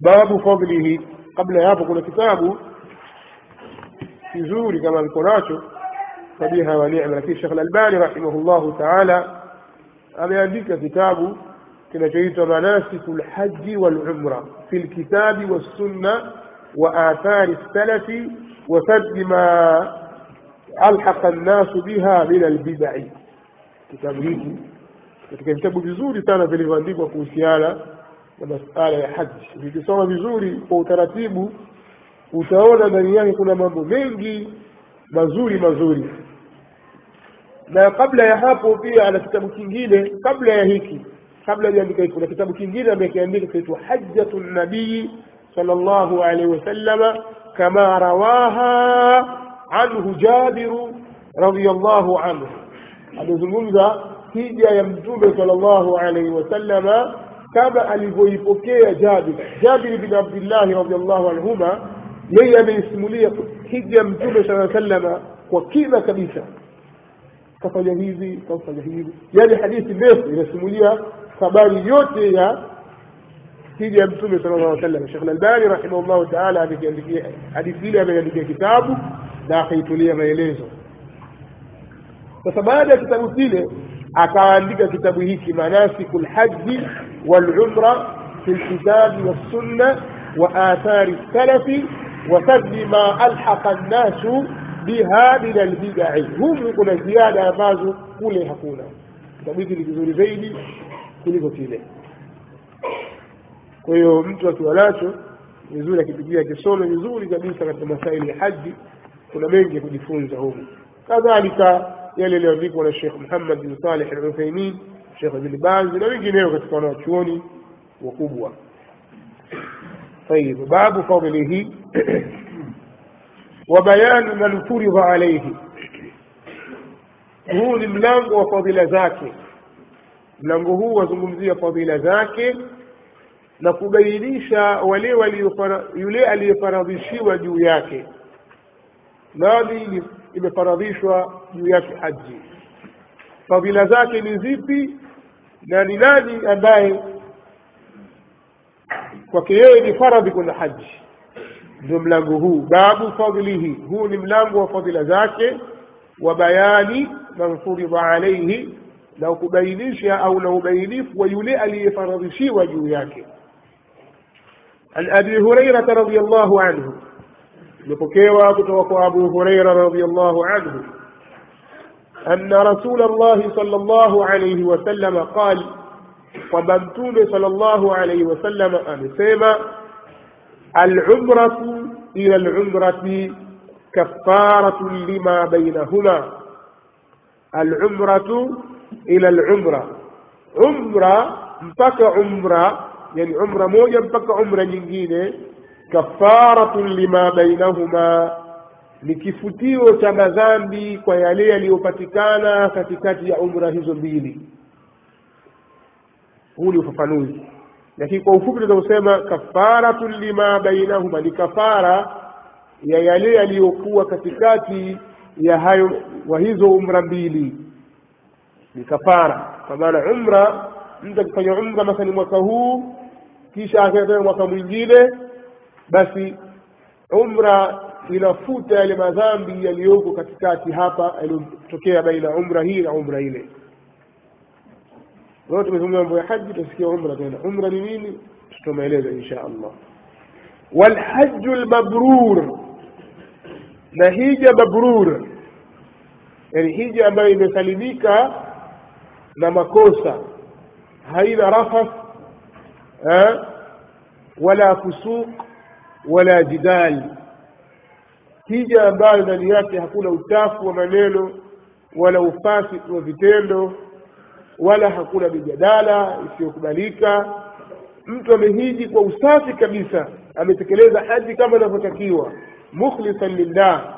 babu fadlihi. Kabla ya hapo kuna kitabu kizuri kama liko nacho sabiha wa ni'ma lakini Sheikh Al-Albani rahimahullahu ta'ala ameandika kitabu kinachoitwa manasiku lhaji walumra fi lkitabi wassunna wa athari salafi wa saddi ma alhaqa nnasu biha min albidai kitabu hiki katika vitabu vizuri sana vilivyoandikwa kuhusiana na masala ya haji vikisoma vizuri kwa utaratibu utaona ndani yake kuna mambo mengi mazuri mazuri na kabla ya hapo pia ana kitabu kingine kabla ya hiki kabla hajaandika hiki kuna kitabu kingine amekiandika kinaitwa hajjatu nabii sallallahu alaihi wasallama kama rawaha anhu jabiru radiyallahu anhu amezungumza hija ya mtume sallallahu alaihi wasallama kama alivyoipokea jabir. Jabir bin abdillahi radiallahu anhuma yeye ameisimulia hija mtume saa wasallama kwa kina kabisa. Kafanya hivi kafanya hivi. Yani hadithi ndefu inasimulia habari yote ya hija ya mtume sallallahu alaihi sallam shekh lalbani rahimahullahu rahimahullah ta'ala hadithi ile ameandikia kitabu na akaitulia maelezo. Sasa baada ya kitabu kile akaandika kitabu hiki manasiku haji wal في fi lkitabi وآثار wa athari ما ألحق الناس ma من البدع. humu kuna ziada ambazo kule hakuna kitabu hiki ni kizuri zaidi kuliko kile kwa hiyo mtu akiwa nacho vizuri akipigia kisome vizuri kabisa katika masaili ya haji kuna mengi ya kujifunza humu kadhalika yale yaliyoandikwa na Sheikh Muhammad bin Saleh Al-Uthaymeen Sheikh Ibn Baz na wengineo katika wanachuoni wakubwa طيب باب فضله وبيان من فرض عليه huu ni mlango wa fadhila zake mlango huu wazungumzia fadhila zake na kubainisha wale yule aliyefaradhishiwa juu yake nani imefaradhishwa juu yake haji fadhila zake ni zipi Na ni nani ambaye kwake yeye ni faradhi kwenda haji ndio mlango huu babu fadlihi huu ni mlango wa fadhila zake wa bayani man furidha alaihi na kubainisha au na ubainifu wa yule aliyefaradhishiwa juu yake أبي هريرة رضي الله عنه لبكيوا كتوقع أبو هريرة رضي الله عنه أن رسول الله صلى الله عليه وسلم قال وبنتون صلى الله عليه وسلم أن سيما العمرة إلى العمرة كفارة لما بينهما. العمرة إلى العمرة. عمرة فك عمرة يعني عمرة مو ينفك عمرة جنجينة كفارة لما بينهما. Ni kifutio cha madhambi kwa yale yaliyopatikana katikati ya umra hizo mbili. Huu ni ufafanuzi. Lakini kwa ufupi tunazosema kafaratun lima bainahuma ni kafara ya yale yaliyokuwa katikati ya hayo wa hizo umra mbili. Ni kafara. Kwa maana umra mtu akifanya umra mathalan mwaka huu kisha akaenda mwaka mwingine basi umra inafuta yale madhambi yaliyoko katikati hapa yaliyotokea baina umra hii na umra ile. Leo tumezungumza mambo ya haji tutasikia umra tena. Umra ni nini? Tutameeleza insha allah. Walhaju lmabrur na hija mabrur. Yani hija ambayo imesalimika na makosa. Haina rafath eh, wala fusuq wala jidal hija ambayo ndani yake hakuna uchafu wa maneno wala ufasiki wa vitendo wala hakuna mijadala isiyokubalika. Mtu amehiji kwa usafi kabisa ametekeleza haji kama inavyotakiwa. Mukhlisan lillah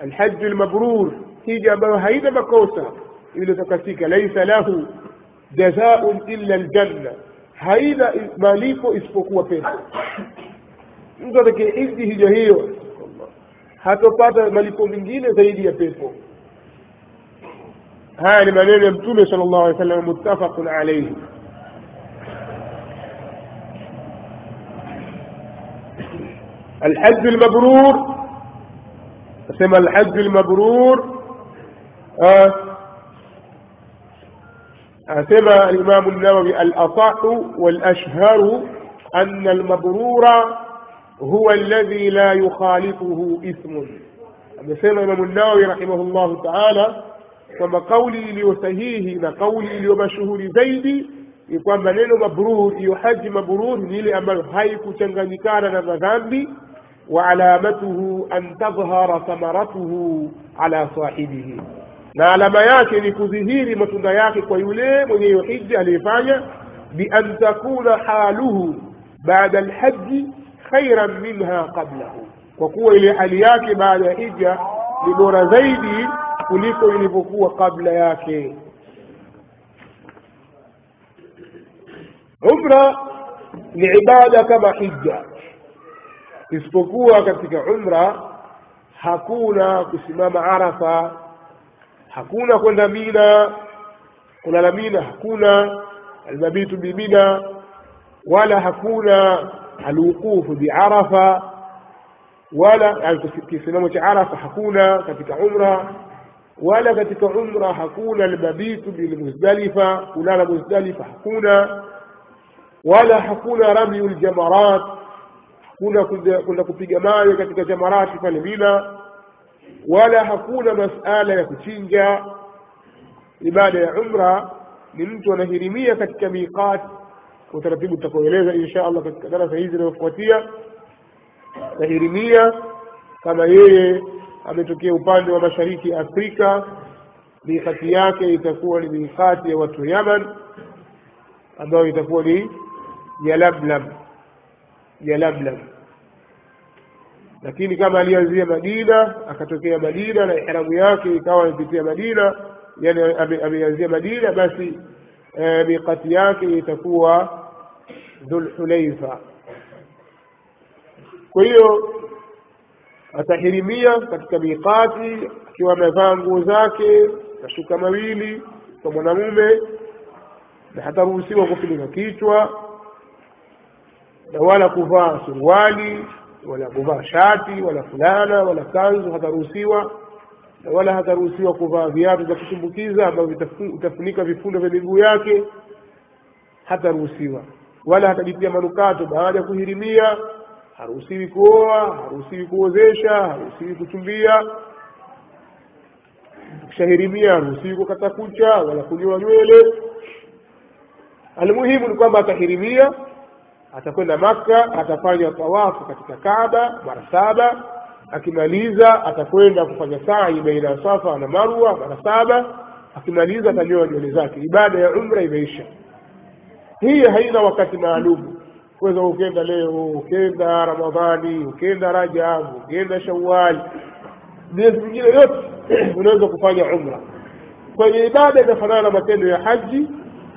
alhaju lmabrur hija ambayo haina makosa iliyotakasika laisa lahu jazaun illa ljanna haina malipo isipokuwa pepo mtu atakayehiji hija hiyo hatopata malipo mengine zaidi ya pepo haya ni maneno ya mtume sala llahu alih wasallam muttafaqun alaihi الحج المبرور اسمى الحج المبرور آه أسمى الإمام النووي الأصح والأشهر أن المبرور هو الذي لا يخالطه إثم amesema Imamu Nawawi rahimahullahu taala kwamba kauli iliyo sahihi na kauli iliyo mashuhuri zaidi ni kwamba neno mabrur, hiyo haji mabrur ni ile ambayo haikuchanganyikana na madhambi, wa alamatuhu an tadhhara thamaratuhu ala sahibihi, na alama yake ni kudhihiri matunda yake kwa yule mwenye hiyo hija aliyefanya, bi an takuna haluhu baada alhaji khairan minha qablahu. Kwa kuwa ile hali yake baada ya hija ni bora zaidi kuliko ilivyokuwa kabla yake. Umra ni ibada kama hija. Isipokuwa katika umra hakuna kusimama arafa hakuna kwenda mina kulala mina hakuna almabitu bimina wala hakuna الوقوف بعرفة ولا يعني في صنامة عرفة حكونا كتك عمرة ولا كتك عمرة حكونا المبيت للمزدلفة ولا المزدلفة حكونا ولا حكونا رمي الجمرات حكونا كنا كنا في جمال كتك جمرات فالمينة ولا حكونا مسألة كتنجا لبعد عمرة؟ لنتو نهرمية كتك ميقات utaratibu tutakueleza insha allah katika darasa hizi inayofuatia na Irimia kama yeye ametokea upande wa mashariki Afrika, mikati yake itakuwa ni mikati ya watu wa Yaman ambayo itakuwa ni Yalamlam, Yalamlam. Lakini kama alianzia Madina akatokea Madina na ihramu yake ikawa amepitia Madina, yani ameanzia Madina, basi e, mikati yake itakuwa Dhulhulaifa kwa hiyo atahirimia katika miqati akiwa amevaa nguo zake mashuka mawili kwa mwanamume na hataruhusiwa kufunika kichwa na wala kuvaa suruali wala kuvaa shati wala fulana wala kanzu hataruhusiwa na wala hataruhusiwa kuvaa viatu vya kutumbukiza ambavyo vitafunika vifundo vya miguu yake hataruhusiwa wala hatajipia manukato baada ya kuhirimia haruhusiwi kuoa haruhusiwi kuozesha haruhusiwi kuchumbia. Ukishahirimia haruhusiwi kukata kucha wala kunyoa nywele. Almuhimu ni kwamba atahirimia atakwenda makka atafanya tawafu katika kaaba mara saba. Akimaliza atakwenda kufanya sai baina ya safa na marwa mara saba. Akimaliza atanyoa nywele zake. Ibada ya umra imeisha hii haina wakati maalum. Kuweza ukenda leo ukenda ramadhani ukenda rajab ukenda shawali miezi mingine yote unaweza kufanya umra. Kwenye ibada inafanana na matendo ya haji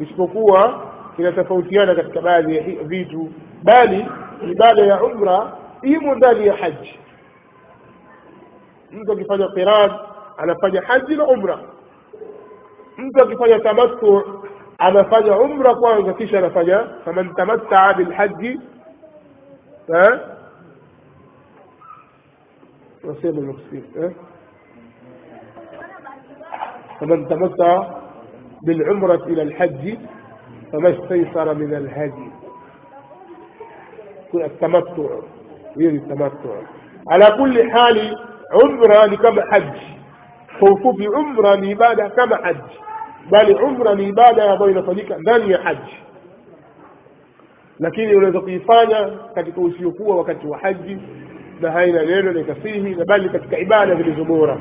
isipokuwa inatofautiana katika baadhi ya vitu. Bali ibada ya umra imo ndani ya haji. Mtu akifanya qiran anafanya haji na umra. Mtu akifanya tamattu anafanya umra kwanza kisha anafanya faman tamattaa bilhaji nasema المفسر فمن تمتع بالعمرة إلى الحج فما استيسر من الهدي. التمتع هي التمتع. على كل حال عمرة كما حج. فوفوفي عمرة لعبادة كما حج؟ Bali umra ni ibada ambayo inafanyika ndani ya haji. Lakini unaweza kuifanya katika usiokuwa wakati wa haji na haina neno na ikasihi na bali katika ibada zilizo bora.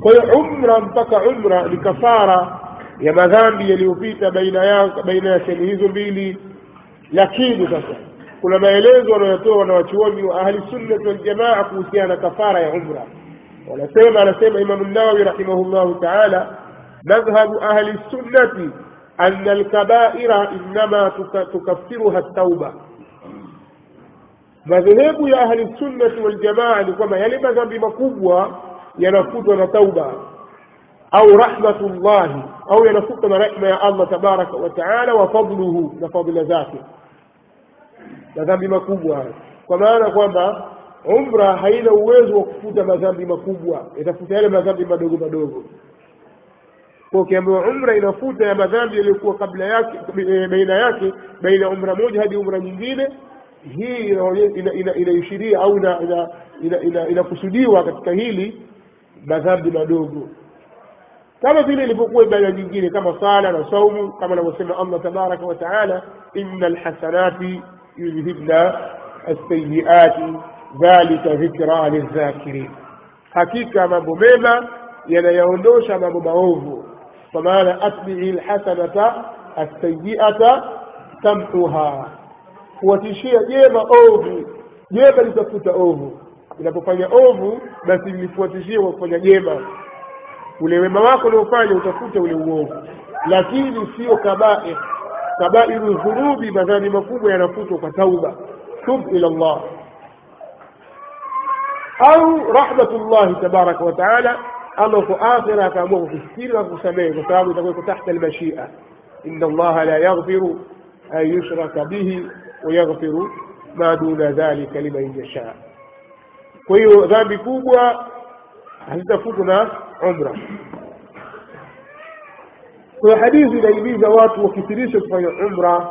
Kwa hiyo umra mpaka umra ni kafara ya madhambi yaliyopita baina ya baina ya sehemu hizo mbili. Lakini sasa kuna maelezo wanayotoa wanawachuoni wa ahli sunnati waljamaa kuhusiana na kafara ya umra. Wanasema anasema imamu nawawi rahimahullahu taala madhhabu ahli sunnati anna alkabaira innama tukaffiruha tauba madhehebu ya ahli sunnati waljamaa ni kwamba yale madhambi makubwa yanafutwa na tauba au rahmatu llahi au yanafutwa na rehma ya allah tabaraka wataala wa fadluhu na fadla zake. Madhambi makubwa kwa maana kwamba umra haina uwezo wa kufuta madhambi makubwa itafuta yale madhambi madogo madogo kwa ukiambiwa umra inafuta ya madhambi yaliyokuwa kabla yake baina yake baina ya umra moja hadi umra nyingine hii inaishiria au inakusudiwa katika hili madhambi madogo. Kama vile ilivyokuwa ibada nyingine kama sala na saumu kama anavyosema allah tabaraka wa taala ina lhasanati yudhhibna alsayiati dhalika dhikra lildhakirin hakika mambo mema yanayaondosha mambo maovu فمعنى أتبع الحسنة السيئة تمحوها وتشيء جيما أوه جيما لتفوت أوه إذا تفاني أوه بس لتفوتشيء وتفاني جيما ولو ما كنا نفاني وتفوت ولو أوه لكن فيه كبائر. كبائر الذنوب بذان مفهوم ينفوت كتوبة تب إلى الله. أو رحمة الله تبارك وتعالى. Ama kwa akhira akaamua kukufikiri na kukusamehe kwa sababu itakuwa tahta almashia inna allaha la yaghfiru an yushraka bihi wayaghfiru ma duna dhalika liman yashaa kwa hiyo dhambi kubwa hazitafutwa na umra kwa hadithi inahimiza watu wakithirishe kufanya umra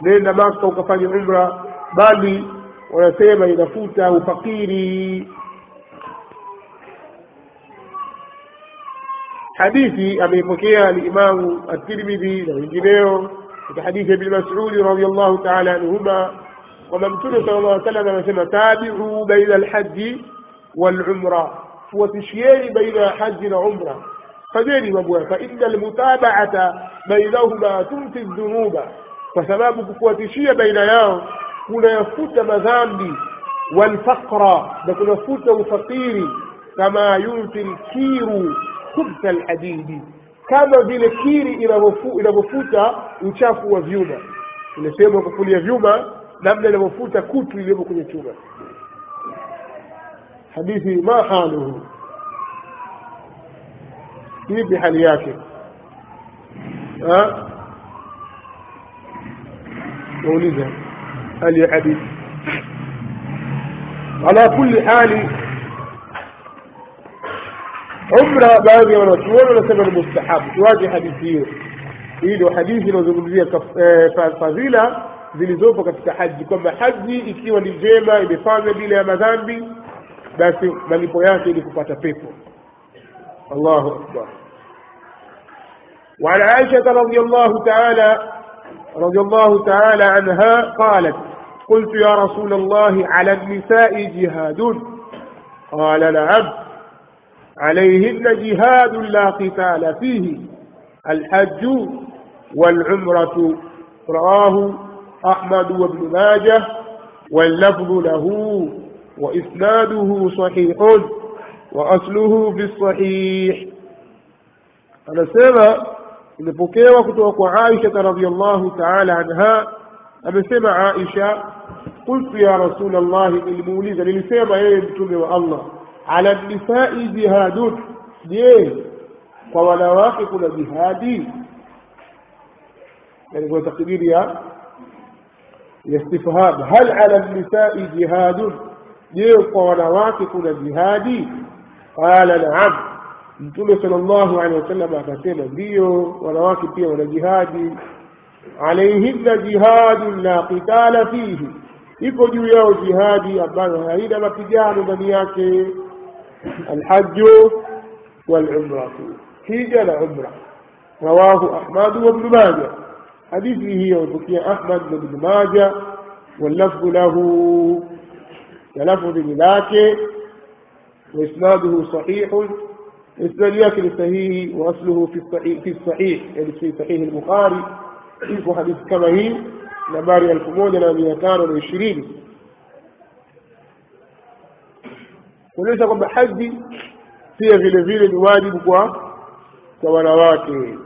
nenda maka ukafanya umra bali wanasema inafuta ufakiri hadithi ameipokea alimamu at-Tirmidhi na wengineo katika hadithi ya Ibn Mas'ud radhiyallahu ta'ala anhuma kwamba Mtume sallallahu alaihi wasallam anasema tabi'u baina al-hajji wal-umra fuatishieni baina ya haji na umra fanyeni mambo fa inna almutaba'ata bainahuma tunfi dhunuba kwa sababu kufuatishia baina yao kunayafuta madhambi walfaqra na kunafuta ufakiri kama yunfi lkiru khubtha alhadidi kama vile kiri inavyofuta uchafu wa vyuma ile sehemu ya kufulia vyuma namna inavyofuta kutu iliyopo kwenye chuma hadithi ma haluhu vipi hali yake nauliza hali ya hadithi ala kulli hali عمرها بعد يوم الرسول ولا سبب المستحب تواجه حديثين إذا إيه حديثين وزبودية فازيلة آه، ذي زوفة كتك حج. كما حج؟ إكيوا لجيما إذا فاز بي لها مذانبي بس من يبقى يأتي الله أكبر. وعن عائشة رضي الله تعالى رضي الله تعالى عنها قالت قلت يا رسول الله على النساء جهاد. قال لعبد عليهن جهاد لا قتال فيه. الحج والعمرة رواه أحمد وابن ماجه واللفظ له وإسناده صحيح وأصله في الصحيح. أنا سيما إن وقتك عائشة رضي الله تعالى عنها أنا سيما عائشة قلت يا رسول الله للمولد للسيما يا إيه الله. إيه ala nisai jihadun. Je kwa wanawake kuna jihadi? Yani kwa takdiri ya istifham. Hal ala nisai jihadun? Je kwa wanawake kuna jihadi? Qala naam. Mtume sallallahu alaihi wasallam akasema ndiyo wanawake pia wana jihadi. Alaihinna jihadun la qitala fihi. Iko juu yao jihadi ambayo haina mapigano ndani yake الحج والعمرة. حيج العمرة. رواه أحمد وابن ماجه. حديثه هي وبكي أحمد وابن ماجه. واللفظ له تلفظ بذاك وإسناده صحيح. الثانيات الصحيح وأصله في الصحيح في الصحيح. يعني في صحيح البخاري. في حديث كما هي؟ نماري 1920 kuonyesha kwamba haji pia vile vile ni wajibu kwa kwa wanawake